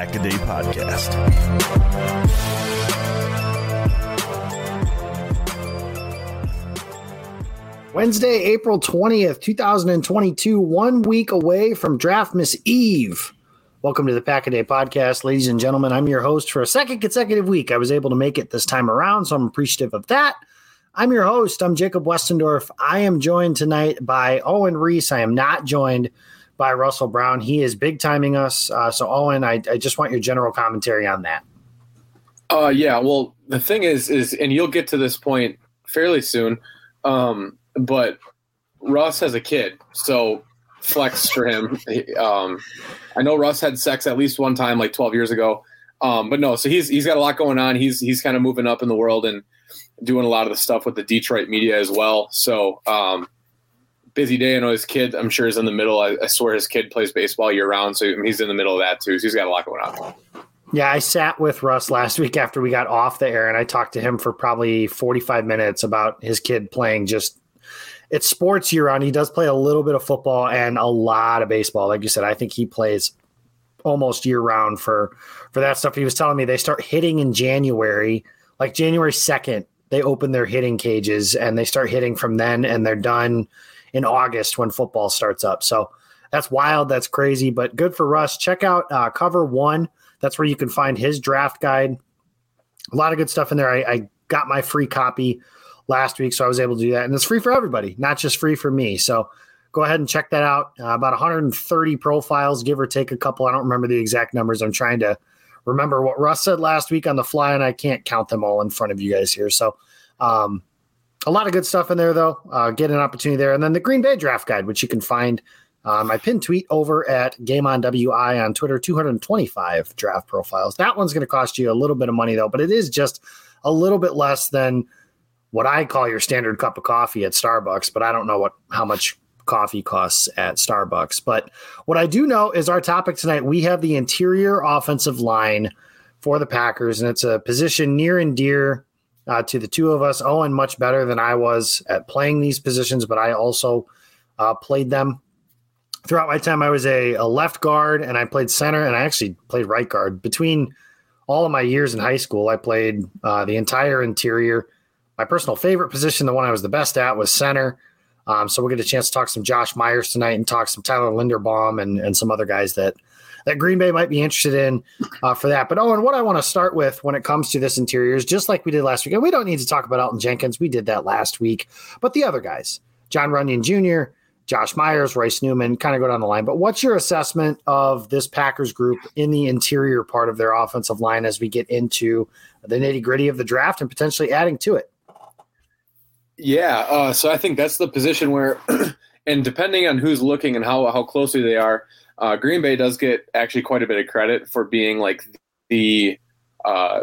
This is the Pack a Day Podcast. Wednesday, April 20th, 2022, one week away from Draft Miss Eve. Welcome to the Pack a Day Podcast, ladies and gentlemen. I'm your host for a second consecutive week. I was able to make it this time around, so I'm appreciative of that. I'm your host. I'm Jacob Westendorf. I am joined tonight by Owen Riese. I am not joined by Russell Brown. He is big timing us. Uh, so, Owen, I, I, just want your general commentary on that. Uh, yeah. Well, the thing is, is and you'll get to this point fairly soon. Um, but Russ has a kid, so flex for him. Um, I know Russ had sex at least one time, like 12 years ago. Um, but no, so he's he's got a lot going on. He's he's kind of moving up in the world and doing a lot of the stuff with the Detroit media as well. So um, busy day. I know his kid, I'm sure, is in the middle. I, I swear his kid plays baseball year round, so he's in the middle of that too. So he's got a lot going on. Yeah, I sat with Russ last week after we got off the air, and I talked to him for probably 45 minutes about his kid playing just. It's sports year round. He does play a little bit of football and a lot of baseball. Like you said, I think he plays almost year round for for that stuff. He was telling me they start hitting in January, like January 2nd they open their hitting cages and they start hitting from then and they're done in August when football starts up. So that's wild. That's crazy, but good for Russ. Check out uh, cover one. That's where you can find his draft guide. A lot of good stuff in there. I, I got my free copy last week, so I was able to do that. And it's free for everybody, not just free for me. So go ahead and check that out. Uh, about 130 profiles, give or take a couple. I don't remember the exact numbers. I'm trying to remember what Russ said last week on the fly, and I can't count them all in front of you guys here. So, um, a lot of good stuff in there, though. Uh, get an opportunity there. And then the Green Bay draft guide, which you can find my pinned tweet over at Game on WI on Twitter, 225 draft profiles. That one's going to cost you a little bit of money, though, but it is just a little bit less than what I call your standard cup of coffee at Starbucks, but I don't know what how much coffee costs at Starbucks. But what I do know is our topic tonight, we have the interior offensive line for the Packers, and it's a position near and dear uh, to the two of us. Owen, much better than I was at playing these positions, but I also uh, played them. Throughout my time, I was a, a left guard and I played center, and I actually played right guard. Between all of my years in high school, I played uh, the entire interior. My personal favorite position, the one I was the best at, was center. Um, so we'll get a chance to talk some Josh Myers tonight and talk some Tyler Linderbaum and, and some other guys that that Green Bay might be interested in uh, for that. But oh, and what I want to start with when it comes to this interior is just like we did last week. And we don't need to talk about Elgton Jenkins. We did that last week. But the other guys, John Runyan Jr., Josh Myers, Royce Newman, kind of go down the line. But what's your assessment of this Packers group in the interior part of their offensive line as we get into the nitty gritty of the draft and potentially adding to it? Yeah, uh, so I think that's the position where, and depending on who's looking and how how closely they are, uh, Green Bay does get actually quite a bit of credit for being like the uh,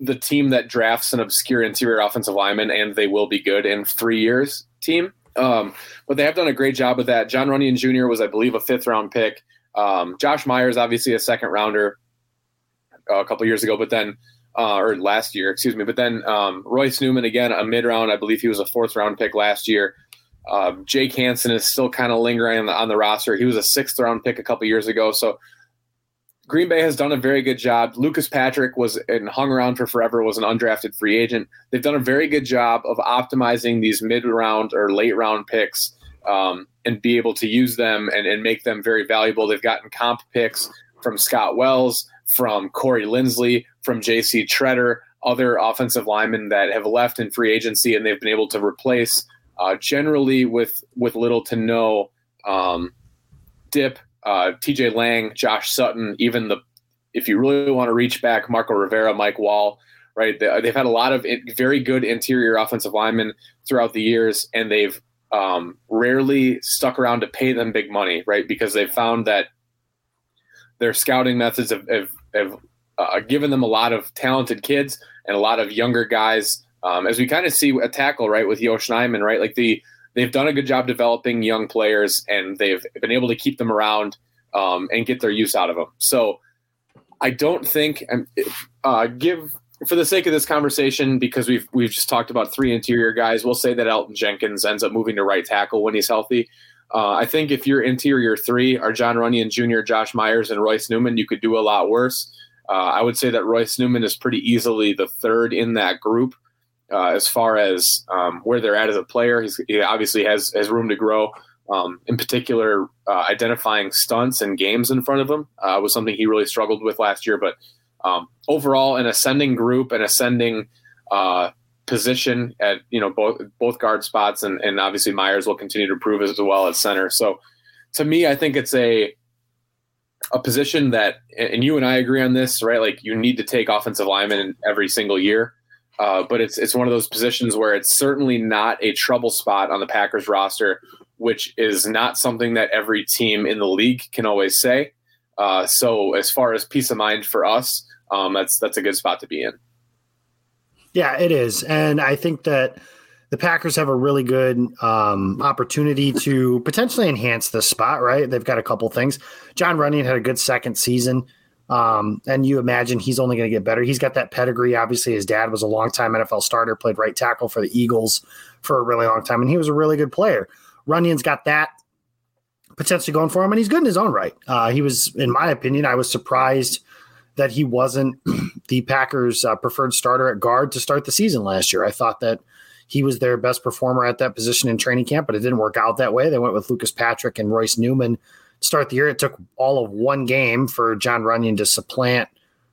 the team that drafts an obscure interior offensive lineman and they will be good in three years team. Um, but they have done a great job with that. John Runyan Jr. was, I believe, a fifth round pick. Um, Josh Myers, obviously, a second rounder uh, a couple years ago, but then uh, or last year, excuse me. But then um, Royce Newman again, a mid round. I believe he was a fourth round pick last year. Uh, Jake Hanson is still kind of lingering on the, on the roster. He was a sixth round pick a couple years ago. So Green Bay has done a very good job. Lucas Patrick was and hung around for forever, was an undrafted free agent. They've done a very good job of optimizing these mid round or late round picks um, and be able to use them and, and make them very valuable. They've gotten comp picks from Scott Wells, from Corey Linsley, from JC Tretter, other offensive linemen that have left in free agency and they've been able to replace uh, generally with with little to no um, dip uh, TJ Lang, Josh Sitton, even the if you really want to reach back, Marco Rivera, Mike Wahle, right? They, have had a lot of very good interior offensive linemen throughout the years, and they've um, rarely stuck around to pay them big money, right? Because they've found that their scouting methods have, have, have uh, given them a lot of talented kids and a lot of younger guys. Um, as we kind of see a tackle, right, with Yosh Nijman, right? Like the they've done a good job developing young players and they've been able to keep them around um, and get their use out of them. So I don't think, um, uh, give for the sake of this conversation, because we've we've just talked about three interior guys, we'll say that Elgton Jenkins ends up moving to right tackle when he's healthy. Uh, I think if your interior three are John Runyan Jr., Josh Myers, and Royce Newman, you could do a lot worse. Uh, I would say that Royce Newman is pretty easily the third in that group uh, as far as um, where they're at as a player. He's, he obviously has has room to grow. Um, in particular, uh, identifying stunts and games in front of him uh, was something he really struggled with last year. But um, overall, an ascending group, an ascending uh, position at you know both both guard spots, and, and obviously Myers will continue to prove as well at center. So to me, I think it's a a position that, and you and I agree on this, right? Like you need to take offensive linemen every single year. Uh, but it's it's one of those positions where it's certainly not a trouble spot on the Packers roster, which is not something that every team in the league can always say. Uh, so as far as peace of mind for us, um, that's that's a good spot to be in. Yeah, it is, and I think that the Packers have a really good um, opportunity to potentially enhance this spot. Right, they've got a couple things. John Runyan had a good second season. Um, and you imagine he's only going to get better. He's got that pedigree. Obviously, his dad was a long-time NFL starter, played right tackle for the Eagles for a really long time, and he was a really good player. Runyan's got that potentially going for him, and he's good in his own right. Uh, he was, in my opinion, I was surprised that he wasn't the Packers' uh, preferred starter at guard to start the season last year. I thought that he was their best performer at that position in training camp, but it didn't work out that way. They went with Lucas Patrick and Royce Newman start the year. It took all of one game for John Runyan to supplant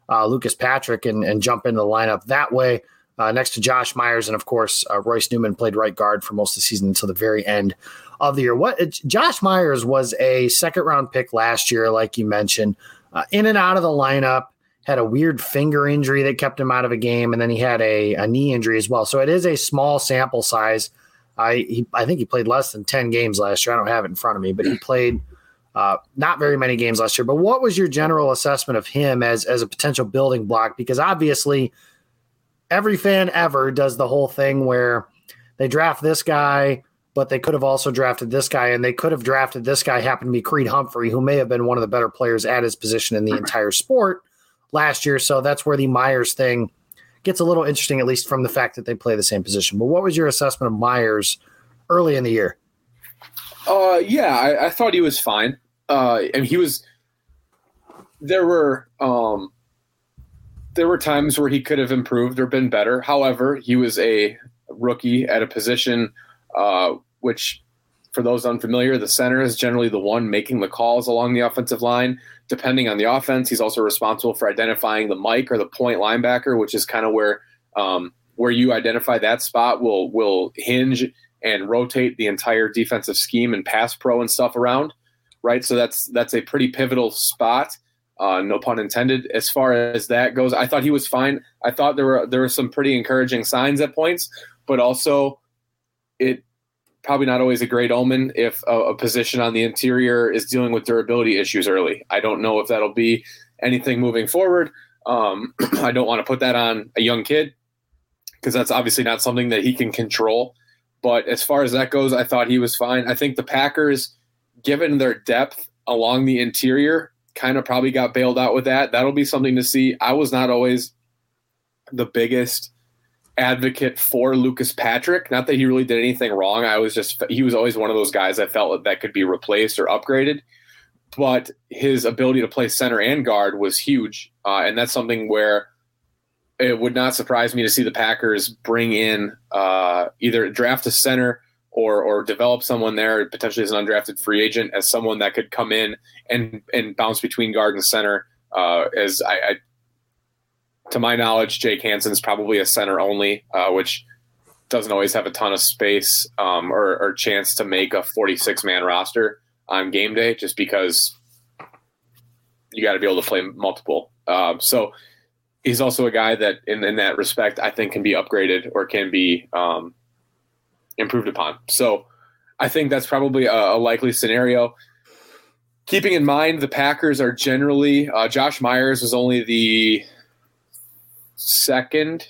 uh, Lucas Patrick and, and jump into the lineup that way. Uh, next to Josh Myers, and of course, uh, Royce Newman played right guard for most of the season until the very end of the year. What Josh Myers was a second round pick last year, like you mentioned, uh, in and out of the lineup. Had a weird finger injury that kept him out of a game, and then he had a, a knee injury as well. So it is a small sample size. I he, I think he played less than ten games last year. I don't have it in front of me, but he played uh, not very many games last year, but what was your general assessment of him as as a potential building block? Because obviously, every fan ever does the whole thing where they draft this guy, but they could have also drafted this guy, and they could have drafted this guy. Happened to be Creed Humphrey, who may have been one of the better players at his position in the entire sport last year. So that's where the Myers thing gets a little interesting, at least from the fact that they play the same position. But what was your assessment of Myers early in the year? Uh, yeah, I, I thought he was fine. Uh, and he was. There were um, there were times where he could have improved or been better. However, he was a rookie at a position uh, which, for those unfamiliar, the center is generally the one making the calls along the offensive line. Depending on the offense, he's also responsible for identifying the mic or the point linebacker, which is kind of where um, where you identify that spot will will hinge and rotate the entire defensive scheme and pass pro and stuff around, right? So that's that's a pretty pivotal spot. Uh, no pun intended. As far as that goes, I thought he was fine. I thought there were there were some pretty encouraging signs at points, but also it probably not always a great omen if a, a position on the interior is dealing with durability issues early. I don't know if that'll be anything moving forward. Um, I don't want to put that on a young kid because that's obviously not something that he can control. But as far as that goes, I thought he was fine. I think the Packers, given their depth along the interior, kind of probably got bailed out with that. That'll be something to see. I was not always the biggest advocate for Lucas Patrick. Not that he really did anything wrong. I was just he was always one of those guys I felt that could be replaced or upgraded. But his ability to play center and guard was huge, uh, and that's something where it would not surprise me to see the Packers bring in uh, either draft a center or or develop someone there potentially as an undrafted free agent as someone that could come in and and bounce between guard and center. Uh, as I, I to my knowledge, Jake Hanson's probably a center only, uh, which doesn't always have a ton of space um, or, or, chance to make a 46 man roster on game day, just because you got to be able to play multiple. Um, so he's also a guy that, in, in, that respect, I think can be upgraded or can be um, improved upon. So I think that's probably a, a likely scenario keeping in mind the Packers are generally uh, Josh Myers was only the second,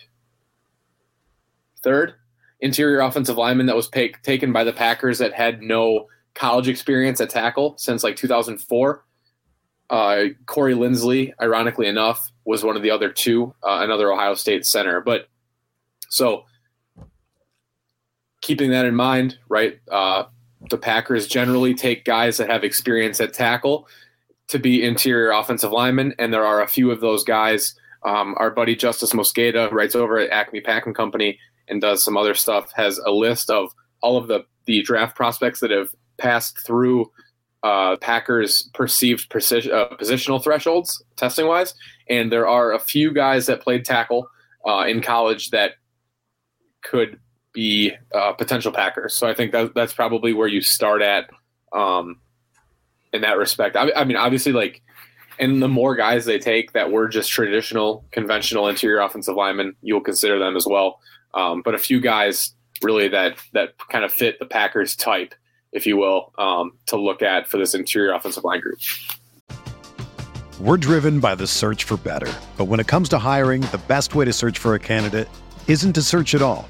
third interior offensive lineman that was pay- taken by the Packers that had no college experience at tackle since like 2004. Uh, Corey Linsley, ironically enough, was one of the other two, uh, another Ohio State center. But so keeping that in mind, right? Uh, the Packers generally take guys that have experience at tackle to be interior offensive linemen, and there are a few of those guys um, our buddy Justis Mosqueda writes over at Acme Packing Company and does some other stuff. Has a list of all of the the draft prospects that have passed through uh, Packers' perceived precision, uh, positional thresholds testing wise, and there are a few guys that played tackle uh, in college that could be uh, potential Packers. So I think that that's probably where you start at um, in that respect. I, I mean, obviously, like and the more guys they take that were just traditional, conventional interior offensive linemen, you'll consider them as well. Um, but a few guys really that that kind of fit the Packers type, if you will, um, to look at for this interior offensive line group. We're driven by the search for better, but when it comes to hiring, the best way to search for a candidate isn't to search at all.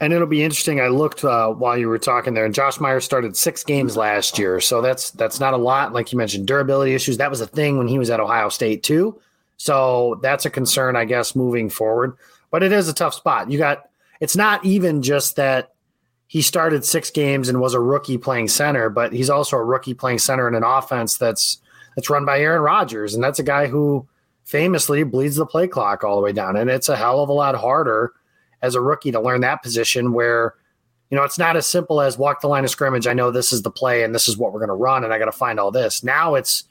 And it'll be interesting. I looked uh, while you were talking there, and Josh Myers started six games last year, so that's that's not a lot. Like you mentioned, durability issues. That was a thing when he was at Ohio State too. So that's a concern, I guess, moving forward. But it is a tough spot. You got. It's not even just that he started six games and was a rookie playing center, but he's also a rookie playing center in an offense that's that's run by Aaron Rodgers, and that's a guy who famously bleeds the play clock all the way down, and it's a hell of a lot harder as a rookie to learn that position where You know, it's not as simple as walk the line of scrimmage. I know this is the play and this is what we're going to run, and I got to find all this. Now it's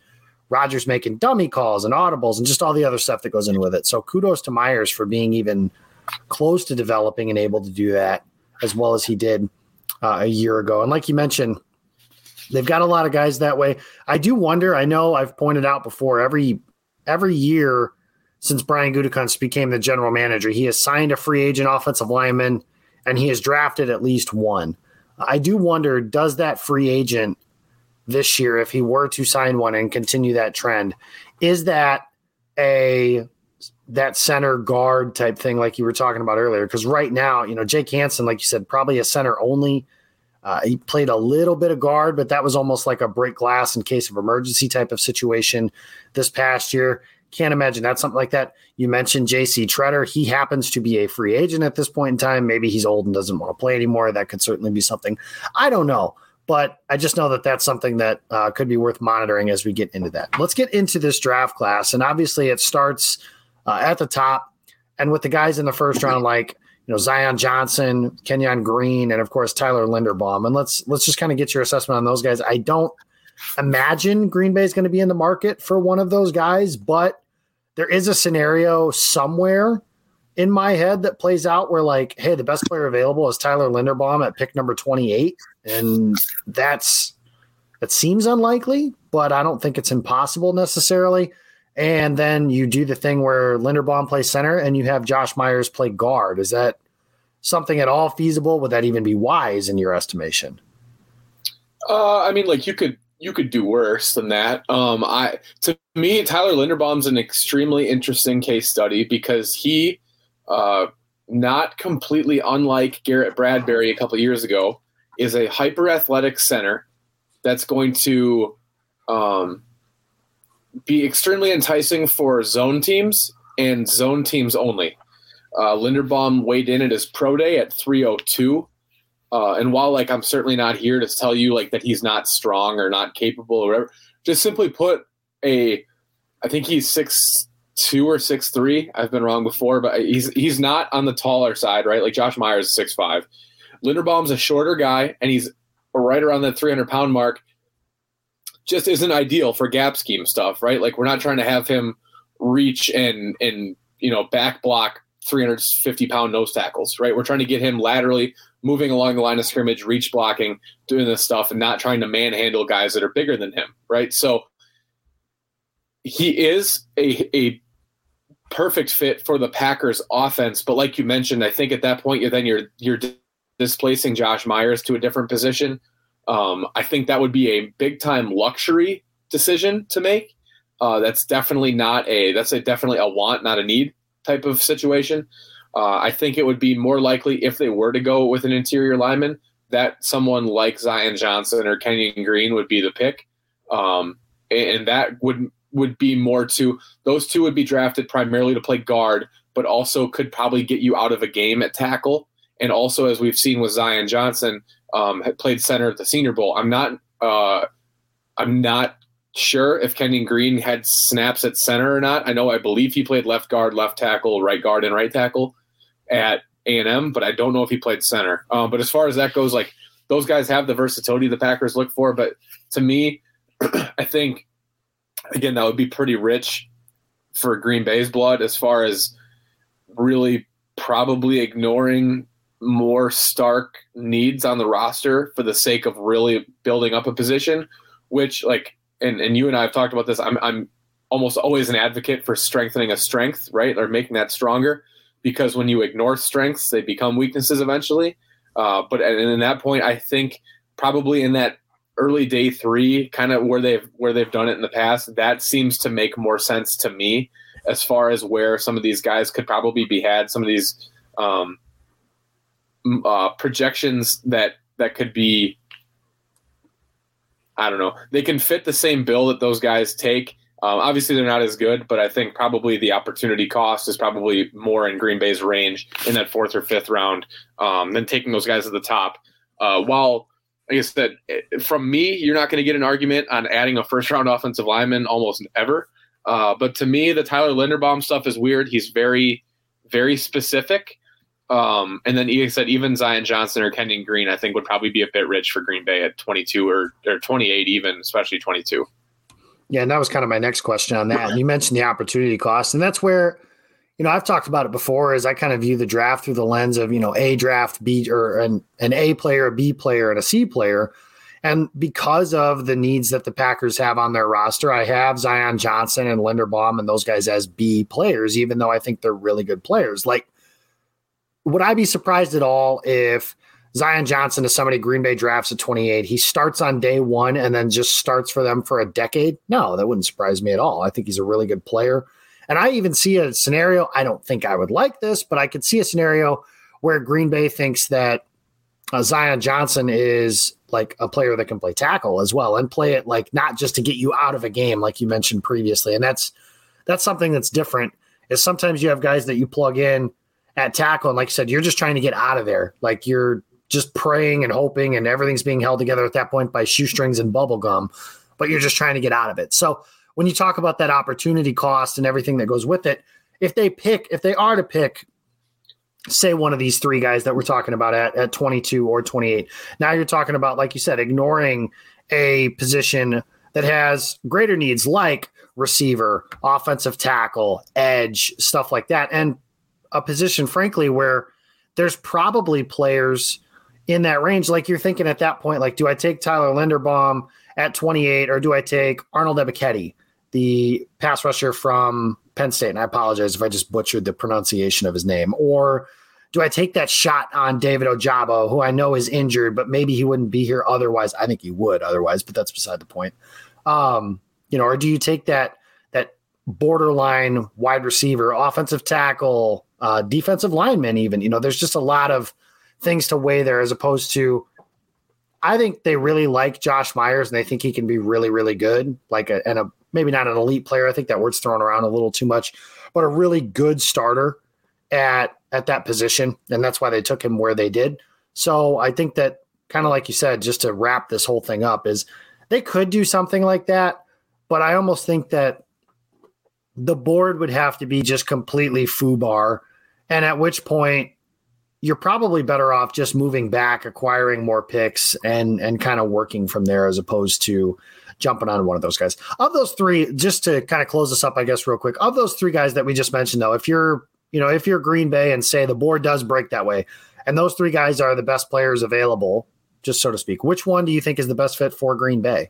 Rodgers making dummy calls and audibles and just all the other stuff that goes in with it. So kudos to Myers for being even close to developing and able to do that as well as he did uh, a year ago. And like you mentioned, they've got a lot of guys that way. I do wonder. I know I've pointed out before every every year since Brian Gutekunst became the general manager, he has signed a free agent offensive lineman and he has drafted at least one. I do wonder does that free agent this year, if he were to sign one and continue that trend, is that a that center guard type thing like you were talking about earlier? Because right now, you know, Jake Hanson, like you said, probably a center only. Uh, he played a little bit of guard, but that was almost like a break glass in case of emergency type of situation this past year. Can't imagine that's something like that. You mentioned JC Tretter. He happens to be a free agent at this point in time. Maybe he's old and doesn't want to play anymore. That could certainly be something. I don't know. But I just know that that's something that uh, could be worth monitoring as we get into that. Let's get into this draft class. And obviously, it starts uh, at the top and with the guys in the first round, like you know Zion Johnson, Kenyon Green, and of course Tyler Linderbaum. And let's let's just kind of get your assessment on those guys. I don't imagine Green Bay is going to be in the market for one of those guys, but there is a scenario somewhere in my head that plays out where like, hey, the best player available is Tyler Linderbaum at pick number 28. And that's that seems unlikely, but I don't think it's impossible necessarily. And then you do the thing where Linderbaum plays center and you have Josh Myers play guard. Is that something at all feasible? Would that even be wise in your estimation? Uh, I mean, like you could you could do worse than that. Um, I to me, Tyler Linderbaum's an extremely interesting case study because he uh, not completely unlike Garrett Bradbury a couple years ago, is a hyper athletic center that's going to um, be extremely enticing for zone teams and zone teams only. Uh, Linderbaum weighed in at his pro day at 302. Uh, and while like I'm certainly not here to tell you like that he's not strong or not capable or whatever, just simply put a I think he's six two or six three. I've been wrong before, but he's he's not on the taller side, right? Like Josh Myers is six five. Linderbaum's a shorter guy, and he's right around that three hundred pound mark. Just isn't ideal for gap scheme stuff, right? Like we're not trying to have him reach and and you know back block 350 pound nose tackles, right? We're trying to get him laterally moving along the line of scrimmage, reach blocking, doing this stuff, and not trying to manhandle guys that are bigger than him, right? So he is a, a perfect fit for the Packers offense. But like you mentioned, I think at that point you're then you're you're displacing Josh Myers to a different position. Um, I think that would be a big time luxury decision to make. Uh, that's definitely not a that's a definitely a want, not a need type of situation. Uh, I think it would be more likely if they were to go with an interior lineman that someone like Zion Johnson or Kenyon Green would be the pick, um, and that would would be more to those two would be drafted primarily to play guard, but also could probably get you out of a game at tackle. And also, as we've seen with Zion Johnson, um, played center at the Senior Bowl. I'm not, uh, I'm not sure if Kenyon Green had snaps at center or not. I know I believe he played left guard, left tackle, right guard, and right tackle at A and M, but I don't know if he played center. Um, but as far as that goes, like those guys have the versatility the Packers look for. But to me, I think again, that would be pretty rich for Green Bay's blood as far as really probably ignoring more stark needs on the roster for the sake of really building up a position, which like and, and you and I have talked about this. I'm I'm almost always an advocate for strengthening a strength, right? Or making that stronger. Because when you ignore strengths, they become weaknesses eventually. Uh, but and in that point, I think probably in that early day three, kind of where they've where they've done it in the past, that seems to make more sense to me as far as where some of these guys could probably be had. Some of these um, uh, projections that that could be, I don't know, they can fit the same bill that those guys take. Um, obviously, they're not as good, but I think probably the opportunity cost is probably more in Green Bay's range in that fourth or fifth round um, than taking those guys at the top. Uh, while I guess that from me, you're not going to get an argument on adding a first round offensive lineman almost ever. Uh, but to me, the Tyler Linderbaum stuff is weird. He's very, very specific. Um, and then he said even Zion Johnson or Kenyon Green, I think would probably be a bit rich for Green Bay at 22 or, or 28, even especially 22. Yeah, and that was kind of my next question on that. You mentioned the opportunity cost, and that's where, you know, I've talked about it before. Is I kind of view the draft through the lens of you know a draft, B or an an A player, a B player, and a C player. And because of the needs that the Packers have on their roster, I have Zion Johnson and Linderbaum and those guys as B players, even though I think they're really good players. Like would I be surprised at all if Zion Johnson is somebody Green Bay drafts at 28? He starts on day one and then just starts for them for a decade? No, that wouldn't surprise me at all. I think he's a really good player. And I even see a scenario, I don't think I would like this, but I could see a scenario where Green Bay thinks that uh, Zion Johnson is like a player that can play tackle as well and play it like not just to get you out of a game like you mentioned previously. And that's that's something that's different. Is sometimes you have guys that you plug in at tackle. And like I said, you're just trying to get out of there. Like you're just praying and hoping, and everything's being held together at that point by shoestrings and bubble gum, but you're just trying to get out of it. So when you talk about that opportunity cost and everything that goes with it, if they pick, if they are to pick, say one of these three guys that we're talking about at, at 22 or 28, now you're talking about, like you said, ignoring a position that has greater needs like receiver, offensive tackle, edge, stuff like that. And a position, frankly, where there's probably players in that range. Like you're thinking at that point, like, do I take Tyler Linderbaum at 28 or do I take Arnold Ebiketie, the pass rusher from Penn State? And I apologize if I just butchered the pronunciation of his name. Or do I take that shot on David Ojabo, who I know is injured, but maybe he wouldn't be here otherwise? I think he would otherwise, but that's beside the point. Um, you know, or do you take that that borderline wide receiver, offensive tackle, uh, defensive lineman, even. You know, there's just a lot of things to weigh there as opposed to. I think they really like Josh Myers and they think he can be really, really good. Like a, and a maybe not an elite player. I think that word's thrown around a little too much, but a really good starter at at that position, and that's why they took him where they did. So I think that kind of like you said, just to wrap this whole thing up, is they could do something like that, but I almost think that the board would have to be just completely foobar and at which point you're probably better off just moving back, acquiring more picks, and and kind of working from there as opposed to jumping on one of those guys. Of those three, just to kind of close this up, I guess, real quick. Of those three guys that we just mentioned, though, if you're you know if you're Green Bay and say the board does break that way, and those three guys are the best players available, just so to speak, which one do you think is the best fit for Green Bay?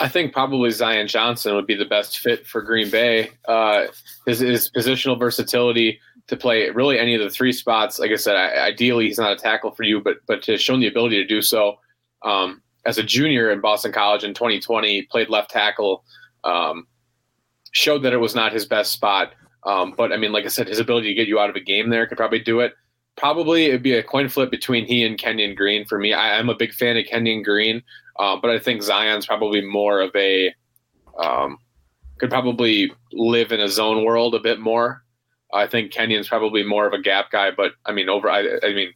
I think probably Zion Johnson would be the best fit for Green Bay. Uh, his, his positional versatility to play really any of the three spots. Like I said, I, ideally he's not a tackle for you, but but to show him the ability to do so um, as a junior in Boston College in 2020, played left tackle, um, showed that it was not his best spot. Um, but I mean, like I said, his ability to get you out of a game there could probably do it. Probably it'd be a coin flip between he and Kenyon Green for me. I, am a big fan of Kenyon Green, uh, but I think Zion's probably more of a um, could probably live in a zone world a bit more I think Kenyon's probably more of a gap guy, but I mean, over, I, I mean,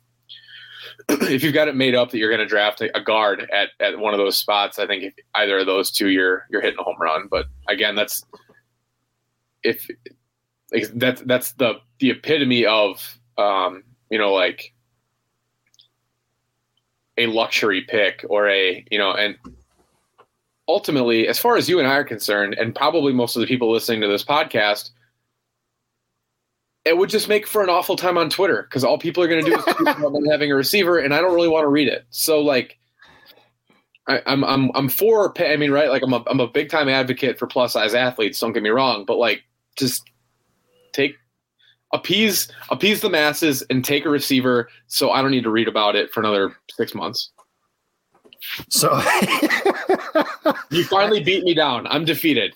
if you've got it made up that you're going to draft a guard at, at one of those spots, I think if either of those two, you're you're hitting a home run. But again, that's if like, that's that's the the epitome of um, you know like a luxury pick or a you know and ultimately, as far as you and I are concerned, and probably most of the people listening to this podcast, it would just make for an awful time on Twitter because all people are going to do is talk about them having a receiver, and I don't really want to read it. So like, I, am I'm I'm for. I mean, right? Like I'm a I'm a big time advocate for plus size athletes. Don't get me wrong, but like, just take appease appease the masses and take a receiver, so I don't need to read about it for another six months. So you finally beat me down. I'm defeated.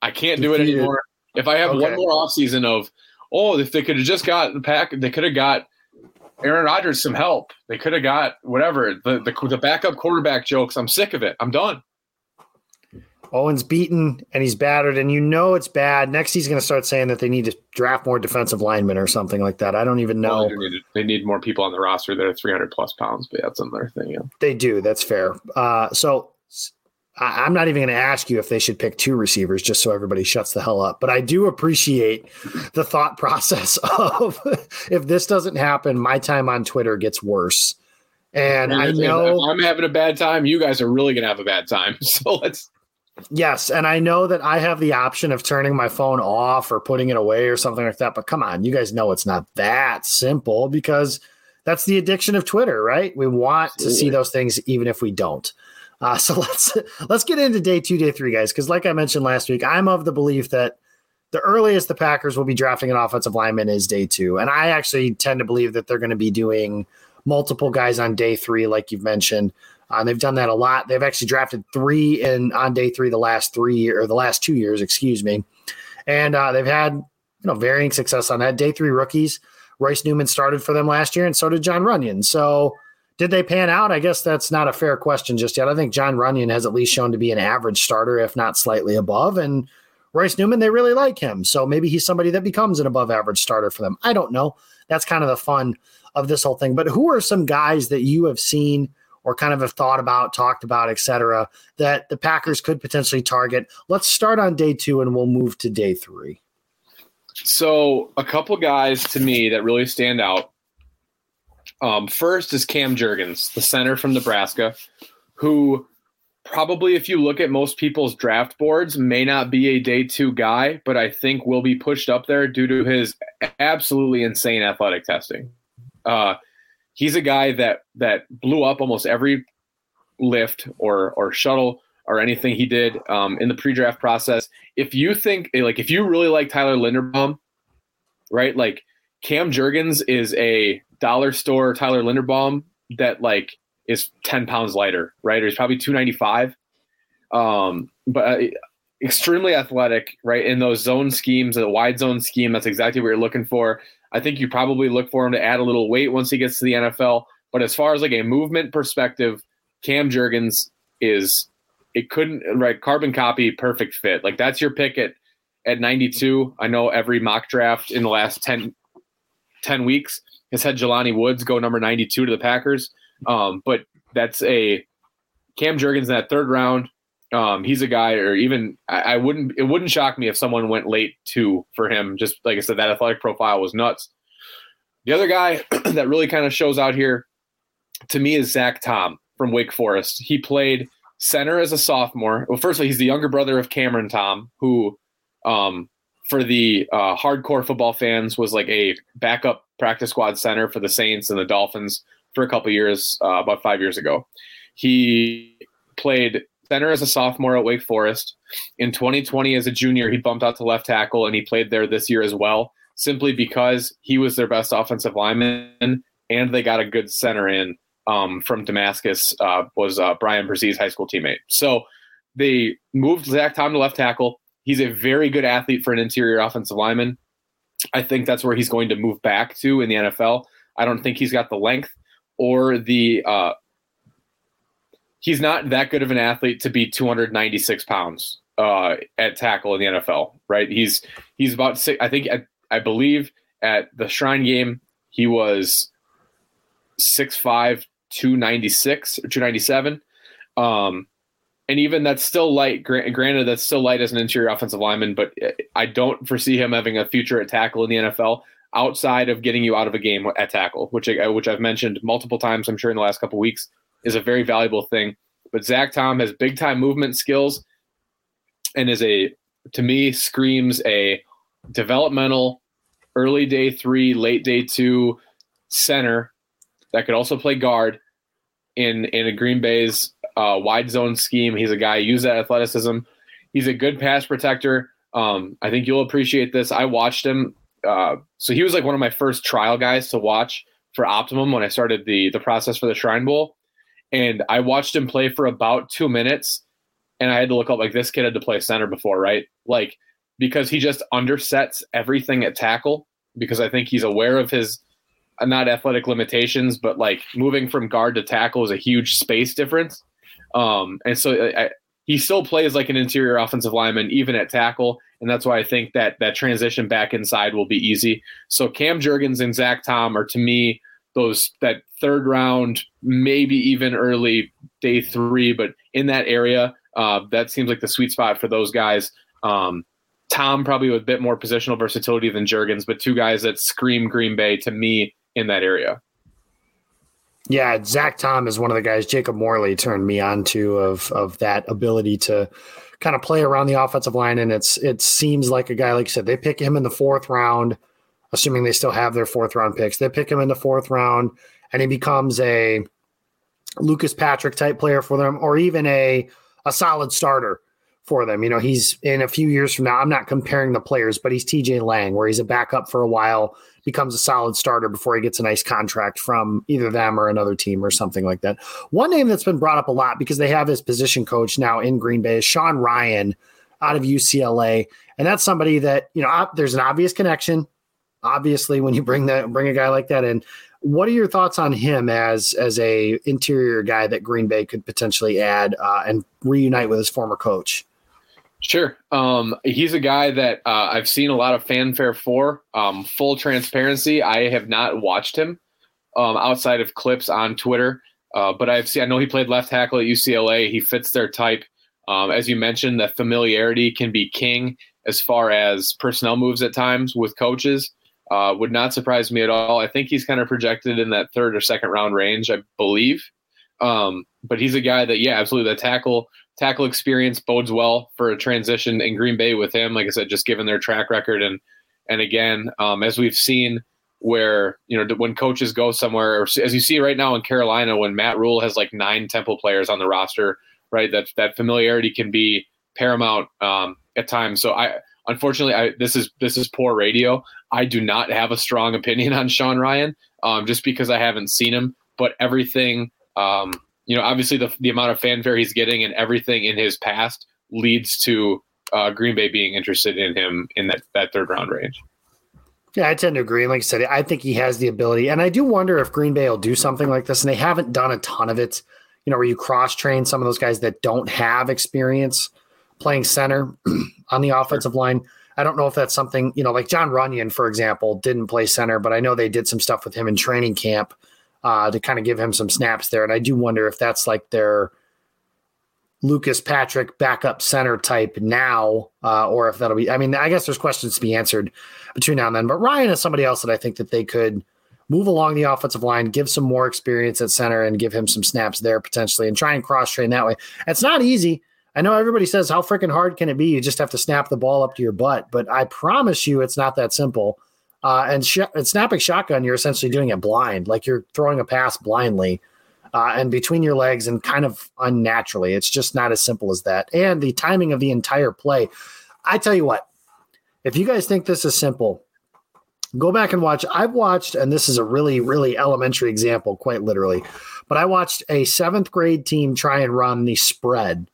I can't do it anymore. If I have okay. one more offseason of oh, if they could have just got the pack, they could have got Aaron Rodgers some help. They could have got whatever the, the the backup quarterback jokes. I'm sick of it. I'm done. Owen's beaten and he's battered, and you know it's bad. Next, he's going to start saying that they need to draft more defensive linemen or something like that. I don't even know. Well, they, need, they, need, more people on the roster that are 300 plus pounds, but that's another thing. Yeah. They do. That's fair. Uh, so I'm not even going to ask you if they should pick two receivers just so everybody shuts the hell up. But I do appreciate the thought process of if this doesn't happen, my time on Twitter gets worse. And I know I'm having a bad time. You guys are really going to have a bad time. So let's. Yes, and I know that I have the option of turning my phone off or putting it away or something like that. But come on, you guys know it's not that simple because that's the addiction of Twitter, right? We want Absolutely. to see those things even if we don't. Uh, so let's let's get into day two, day three, guys. Because like I mentioned last week, I'm of the belief that the earliest the Packers will be drafting an offensive lineman is day two, and I actually tend to believe that they're going to be doing multiple guys on day three, like you've mentioned. Uh, they've done that a lot. They've actually drafted three in on day three the last three or the last two years, excuse me, and uh, they've had you know varying success on that. Day three rookies, Royce Newman started for them last year, and so did John Runyan. So did they pan out? I guess that's not a fair question just yet. I think John Runyan has at least shown to be an average starter, if not slightly above. And Royce Newman, they really like him. So maybe he's somebody that becomes an above average starter for them. I don't know. That's kind of the fun of this whole thing. But who are some guys that you have seen or kind of have thought about, talked about, etc., that the Packers could potentially target? Let's start on day two and we'll move to day three. So, a couple guys to me that really stand out um, first is Cam Jurgens, the center from Nebraska, who probably, if you look at most people's draft boards, may not be a day two guy, but I think will be pushed up there due to his absolutely insane athletic testing. Uh, he's a guy that that blew up almost every lift or or shuttle or anything he did um, in the pre-draft process. If you think like if you really like Tyler Linderbaum, right? Like Cam Jurgens is a dollar store Tyler Linderbaum that like is 10 pounds lighter, right? Or he's probably 295. Um, but uh, extremely athletic, right? In those zone schemes, the wide zone scheme, that's exactly what you're looking for. I think you probably look for him to add a little weight once he gets to the NFL. But as far as like a movement perspective, Cam Jurgens is it couldn't right carbon copy perfect fit. Like that's your pick at at 92. I know every mock draft in the last 10, 10 weeks has had Jelani Woods go number 92 to the Packers. Um, but that's a Cam Jurgens in that third round. Um, he's a guy, or even I, I, wouldn't. It wouldn't shock me if someone went late two for him. Just like I said, that athletic profile was nuts. The other guy that really kind of shows out here to me is Zach Tom from Wake Forest. He played center as a sophomore. Well, firstly, he's the younger brother of Cameron Tom, who um, for the uh, hardcore football fans was like a backup practice squad center for the Saints and the Dolphins for a couple years, uh, about five years ago. He played center as a sophomore at Wake Forest. In 2020, as a junior, he bumped out to left tackle and he played there this year as well, simply because he was their best offensive lineman and they got a good center in um, from Damascus, uh, was uh, Bryan Bresee's high school teammate. So they moved Zach Tom to left tackle. He's a very good athlete for an interior offensive lineman. I think that's where he's going to move back to in the NFL. I don't think he's got the length or the. Uh, he's not that good of an athlete to be 296 pounds uh, at tackle in the NFL, right? He's he's about six. I think I, I believe at the Shrine game he was 6'5", 296 or 297. Um, and even that's still light. Granted, that's still light as an interior offensive lineman, but I don't foresee him having a future at tackle in the NFL outside of getting you out of a game at tackle, which I, which I've mentioned multiple times. I'm sure in the last couple weeks is a very valuable thing. But Zach Tom has big time movement skills, and is a to me screams a developmental early day three, late day two center that could also play guard in in a Green Bay's uh, wide zone scheme. He's a guy use that athleticism. He's a good pass protector. Um, I think you'll appreciate this. I watched him. Uh, so he was like one of my first trial guys to watch for Optimum when I started the the process for the Shrine Bowl, and I watched him play for about two minutes, and I had to look up like this kid had to play center before, right? Like because he just undersets everything at tackle because I think he's aware of his not athletic limitations, but like moving from guard to tackle is a huge space difference. Um, and so I, he still plays like an interior offensive lineman, even at tackle. And that's why I think that that transition back inside will be easy. So Cam Jurgens and Zach Tom are to me those that third round, maybe even early day three, but in that area, Uh, that seems like the sweet spot for those guys. Um, Tom probably with a bit more positional versatility than Jurgens, but two guys that scream Green Bay to me in that area. Yeah, Zach Tom is one of the guys Jacob Morley turned me on to of of that ability to kind of play around the offensive line. And it's it seems like a guy, like you said, they pick him in the fourth round, assuming they still have their fourth round picks. They pick him in the fourth round, and he becomes a Lucas Patrick type player for them, or even a a solid starter for them. You know, he's in a few years from now. I'm not comparing the players, but he's TJ Lang, where he's a backup for a while, becomes a solid starter before he gets a nice contract from either them or another team or something like that. One name that's been brought up a lot because they have his position coach now in Green Bay is Sean Rhyan out of UCLA. And that's somebody that, you know, there's an obvious connection. Obviously, when you bring that bring a guy like that in, what are your thoughts on him as as a interior guy that Green Bay could potentially add uh, and reunite with his former coach? Sure. Um, he's a guy that uh, I've seen a lot of fanfare for. Um, full transparency, I have not watched him um, outside of clips on Twitter, uh, but I've seen. I know he played left tackle at UCLA. He fits their type. Um, as you mentioned, the familiarity can be king as far as personnel moves at times with coaches. Uh, would not surprise me at all. I think he's kind of projected in that third or second round range, I believe. Um, but he's a guy that, yeah, absolutely. The tackle tackle experience bodes well for a transition in Green Bay with him. Like I said, just given their track record and and again, um, as we've seen, where you know when coaches go somewhere, as you see right now in Carolina, when Matt Rhule has like nine Temple players on the roster, right? That that familiarity can be paramount um, at times. So I unfortunately, I, this is this is poor radio. I do not have a strong opinion on Sean Rhyan um, just because I haven't seen him. But everything um, you know, obviously the the amount of fanfare he's getting and everything in his past leads to uh, Green Bay being interested in him in that that third round range. Yeah, I tend to agree. Like I said, I think he has the ability, and I do wonder if Green Bay will do something like this. And they haven't done a ton of it. You know, where you cross train some of those guys that don't have experience playing center on the offensive sure. line. I don't know if that's something, you know, like John Runyan, for example, didn't play center, but I know they did some stuff with him in training camp uh, to kind of give him some snaps there. And I do wonder if that's like their Lucas Patrick backup center type now, uh, or if that'll be. I mean, I guess there's questions to be answered between now and then. But Rhyan is somebody else that I think that they could move along the offensive line, give some more experience at center, and give him some snaps there potentially, and try and cross train that way. It's not easy. I know everybody says how freaking hard can it be? You just have to snap the ball up to your butt, but I promise you, it's not that simple. Uh, and, sh- and snapping shotgun, you're essentially doing it blind, like you're throwing a pass blindly uh, and between your legs and kind of unnaturally. It's just not as simple as that. And the timing of the entire play. I tell you what, if you guys think this is simple, go back and watch. I've watched, and this is a really, really elementary example, quite literally, but I watched a seventh grade team try and run the spread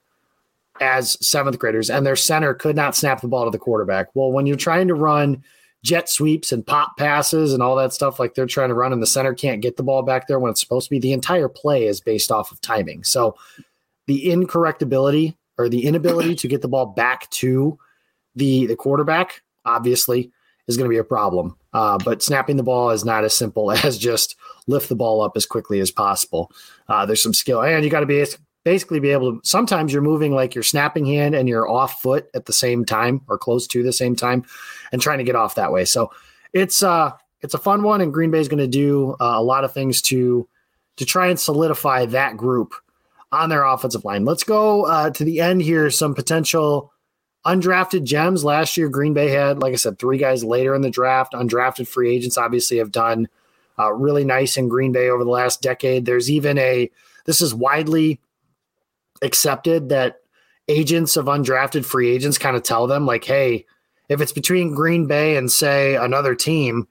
as seventh graders, and their center could not snap the ball to the quarterback. Well, when you're trying to run jet sweeps and pop passes and all that stuff. Like they're trying to run in the center can't get the ball back there when it's supposed to be. The entire play is based off of timing. So the incorrectability or the inability to get the ball back to the the quarterback obviously is going to be a problem. Uh, but snapping the ball is not as simple as just lift the ball up as quickly as possible. Uh, there's some skill and you got to be basically be able to sometimes you're moving like your snapping hand and your off foot at the same time or close to the same time and trying to get off that way. So it's uh it's a fun one and green bay is going to do uh, a lot of things to to try and solidify that group on their offensive line. Let's go uh, to the end here. Some potential undrafted gems. Last year green bay had like i said three guys later in the draft. Undrafted free agents obviously have done uh, really nice in green bay over the last decade. There's even a this is widely accepted that agents of undrafted free agents kind of tell them like, hey, if it's between Green Bay and say another team,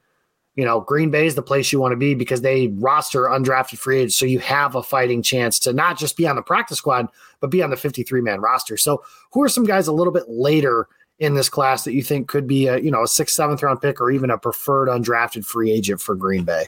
you know, Green Bay is the place you want to be because they roster undrafted free agents. So you have a fighting chance to not just be on the practice squad, but be on the 53 man roster. So who are some guys a little bit later in this class that you think could be a, you know, a sixth, seventh round pick or even a preferred undrafted free agent for Green Bay?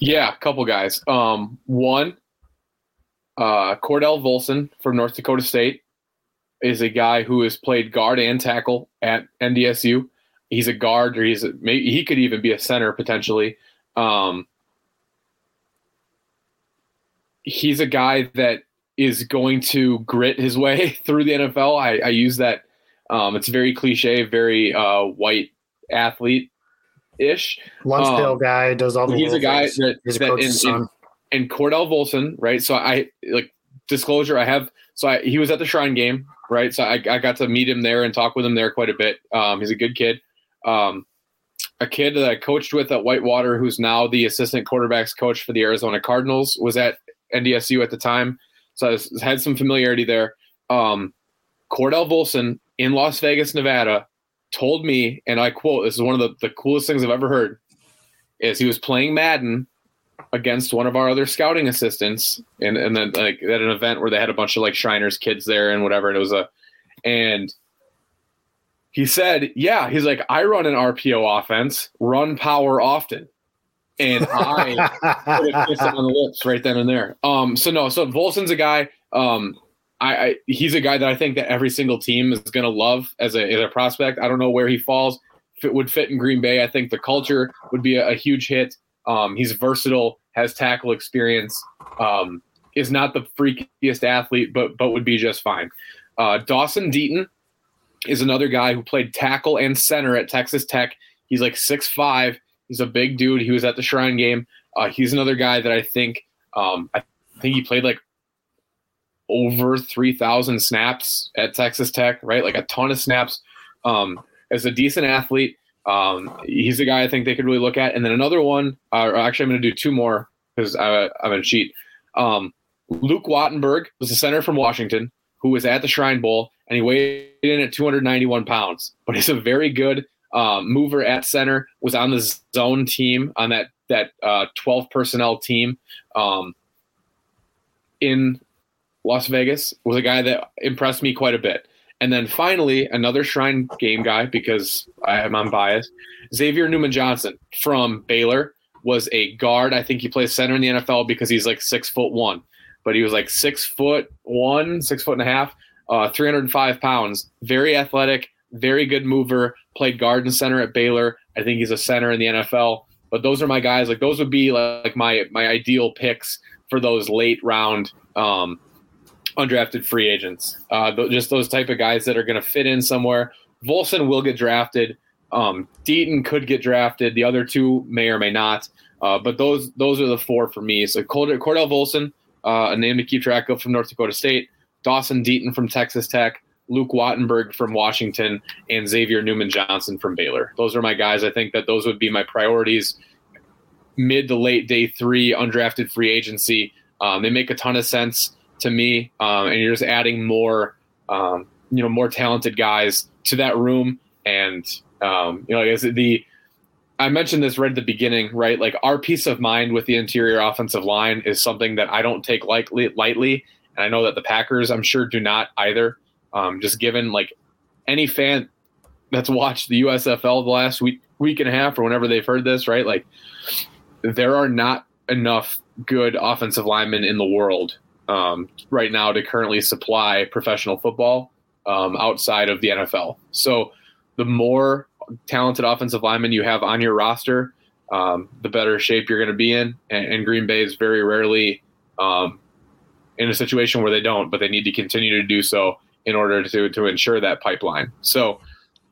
Yeah, a couple guys. Um, one, uh, Cordell Volson from North Dakota State is a guy who has played guard and tackle at NDSU. He's a guard, or he's a, maybe he could even be a center potentially. Um, he's a guy that is going to grit his way through the NFL. I, I use that. Um, it's very cliche, very uh, white athlete ish. Lunch Um, guy does all the. he's a guy things. that, He's a that in, son. and Cordell Volson, right? So I like disclosure. I have so I, he was at the Shrine game, right? So I, I got to meet him there and talk with him there quite a bit. Um, he's a good kid. Um, a kid that I coached with at Whitewater, who's now the assistant quarterbacks coach for the Arizona Cardinals, was at NDSU at the time, so I had some familiarity there. Um, Cordell Volson in Las Vegas, Nevada, told me, and I quote: "This is one of the, the coolest things I've ever heard." Is he was playing Madden against one of our other scouting assistants, and and then like at an event where they had a bunch of like Shriners kids there and whatever, and it was a, and he said, "Yeah, he's like I run an RPO offense, run power often," and I put a kiss on the lips right then and there. Um, so no, so Volson's a guy. Um, I, I he's a guy that I think that every single team is going to love as a as a prospect. I don't know where he falls. If it would fit in Green Bay, I think the culture would be a, a huge hit. Um, he's versatile, has tackle experience, um, is not the freakiest athlete, but but would be just fine. Uh, Dawson Deaton is another guy who played tackle and center at Texas Tech. He's like six five. He's a big dude. He was at the Shrine game. Uh, he's another guy that I think um, I think he played like over three thousand snaps at Texas Tech, right? Like a ton of snaps. Um, as a decent athlete, um, he's a guy I think they could really look at. And then another one, uh, actually, I'm going to do two more because I'm going to cheat. Um, Luke Wattenberg was a center from Washington who was at the Shrine Bowl, and he weighed in at 291 pounds. But he's a very good um, mover at center. Was on the zone team on that that uh, 12 personnel team um, in Las Vegas. Was a guy that impressed me quite a bit. And then finally, another Shrine game guy because I am unbiased. Xavier Newman Johnson from Baylor was a guard. I think he plays center in the NFL because he's like six foot one, but he was like six foot one, six foot and a half, uh, 305 pounds. Very athletic, very good mover. Played guard and center at Baylor. I think he's a center in the NFL. But those are my guys. Like those would be like my my ideal picks for those late round um, undrafted free agents. Uh, th- just those type of guys that are going to fit in somewhere. Volson will get drafted. Um, Deaton could get drafted. The other two may or may not. Uh, but those those are the four for me. So Cord- Cordell Volson, uh, a name to keep track of from North Dakota State. Dawson Deaton from Texas Tech. Luke Wattenberg from Washington and Xavier Newman Johnson from Baylor. Those are my guys. I think that those would be my priorities mid to late day three undrafted free agency. Um, they make a ton of sense to me, um, and you're just adding more, um, you know, more talented guys to that room. And um, you know, I the I mentioned this right at the beginning, right? Like our peace of mind with the interior offensive line is something that I don't take lightly. Lightly, and I know that the Packers, I'm sure, do not either. Um, just given like any fan that's watched the USFL the last week week and a half or whenever they've heard this, right? Like there are not enough good offensive linemen in the world um, right now to currently supply professional football um, outside of the NFL. So the more talented offensive linemen you have on your roster, um, the better shape you're going to be in. And, and, Green Bay is very rarely um, in a situation where they don't, but they need to continue to do so in order to to ensure that pipeline. So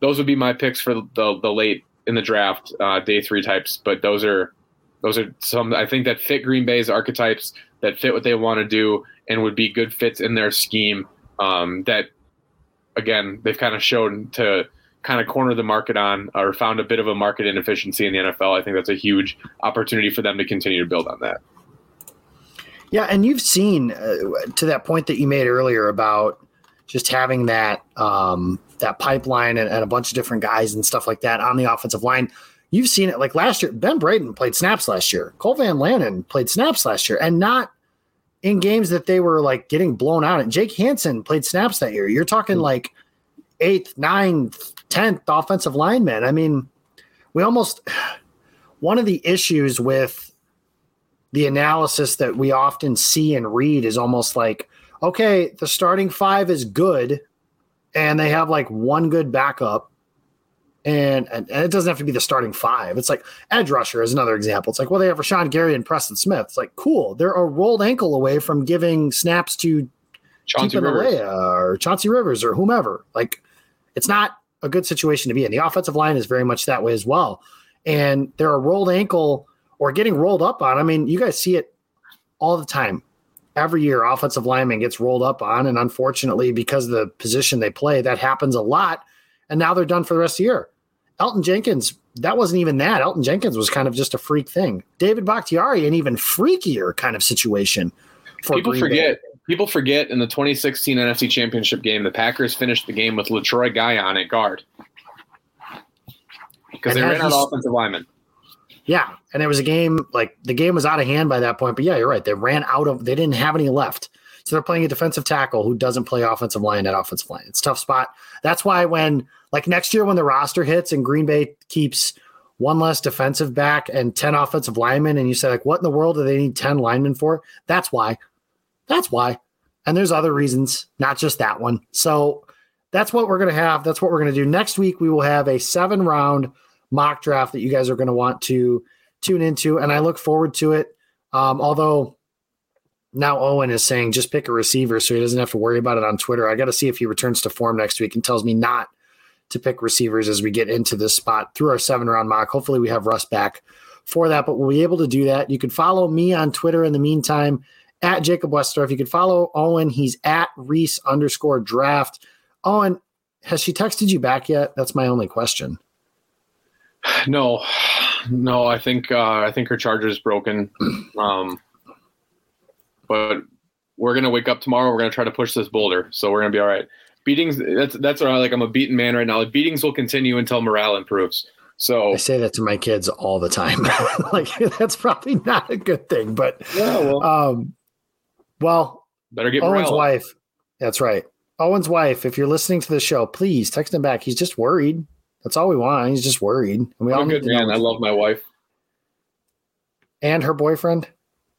those would be my picks for the the late in the draft uh, day three types. But those are Those are some I think that fit Green Bay's archetypes that fit what they want to do and would be good fits in their scheme. Um, that again they've kind of shown to kind of corner the market on or found a bit of a market inefficiency in the NFL. I think that's a huge opportunity for them to continue to build on that. Yeah, and you've seen uh, to that point that you made earlier about just having that um, that pipeline and, and, a bunch of different guys and stuff like that on the offensive line. You've seen it like last year. Ben Braden played snaps last year. Cole Van Lanen played snaps last year, and not in games that they were like getting blown out. And Jake Hanson played snaps that year. You're talking hmm. like eighth, ninth, tenth offensive lineman. I mean, we almost one of the issues with the analysis that we often see and read is almost like, okay, the starting five is good, and they have like one good backup. And, and, and it doesn't have to be the starting five. It's like edge rusher is another example. It's like, well, they have Rashan Gary and Preston Smith. It's like, cool. They're a rolled ankle away from giving snaps to Chauncey Rivers. or Chauncey Rivers or whomever. Like, it's not a good situation to be in. The offensive line is very much that way as well. And they're a rolled ankle or getting rolled up on. I mean, you guys see it all the time. Every year, offensive lineman gets rolled up on. And unfortunately, because of the position they play, that happens a lot. And now they're done for the rest of the year. Elgton Jenkins, that wasn't even that. Elgton Jenkins was kind of just a freak thing. David Bakhtiari, an even freakier kind of situation. For People Green forget. Bay. People forget in the 2016 NFC Championship game, the Packers finished the game with Letroy Guion at guard because they ran out of offensive linemen. Yeah, and it was a game like the game was out of hand by that point. But yeah, you're right. They ran out of. They didn't have any left, so they're playing a defensive tackle who doesn't play offensive line at offensive line. It's tough spot. That's why when like next year when the roster hits and Green Bay keeps one less defensive back and ten offensive linemen, and you say like, what in the world do they need ten linemen for? That's why. That's why. And there's other reasons, not just that one. So that's what we're going to have. That's what we're going to do. Next week, we will have a seven round mock draft that you guys are going to want to tune into. And I look forward to it. Um, although now Owen is saying just pick a receiver so he doesn't have to worry about it on Twitter. I got to see if he returns to form next week and tells me not to pick receivers as we get into this spot through our seven round mock. Hopefully, we have Russ back for that, but we'll be able to do that. You can follow me on Twitter in the meantime at Jacob Westorf. You can follow Owen. He's at Riese underscore draft. Owen, has she texted you back yet? That's my only question. No, no. I think uh, I think her charger is broken. Um, but we're gonna wake up tomorrow. We're gonna try to push this boulder, so we're gonna be all right. Beatings. That's that's what I like. I'm a beaten man right now. Like beatings will continue until morale improves. So I say that to my kids all the time. like that's probably not a good thing, but yeah, well, um, well, better get Owen's wife. That's right. Owen's wife. If you're listening to the show, please text him back. He's just worried. That's all we want. He's just worried. And we I'm all a good man. I love my wife and her boyfriend.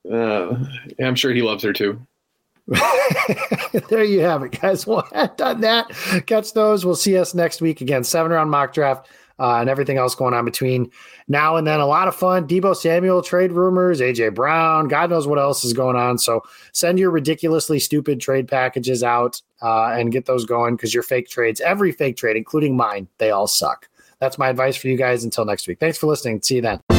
Uh, I'm sure he loves her too. there you have it, guys. We'll done that. Catch those. We'll see us next week again. Seven round mock draft uh, and everything else going on between now and then. A lot of fun. Deebo Samuel trade rumors, AJ Brown, God knows what else is going on. So send your ridiculously stupid trade packages out uh, and get those going because your fake trades, every fake trade, including mine, they all suck. That's my advice for you guys until next week. Thanks for listening. See you then.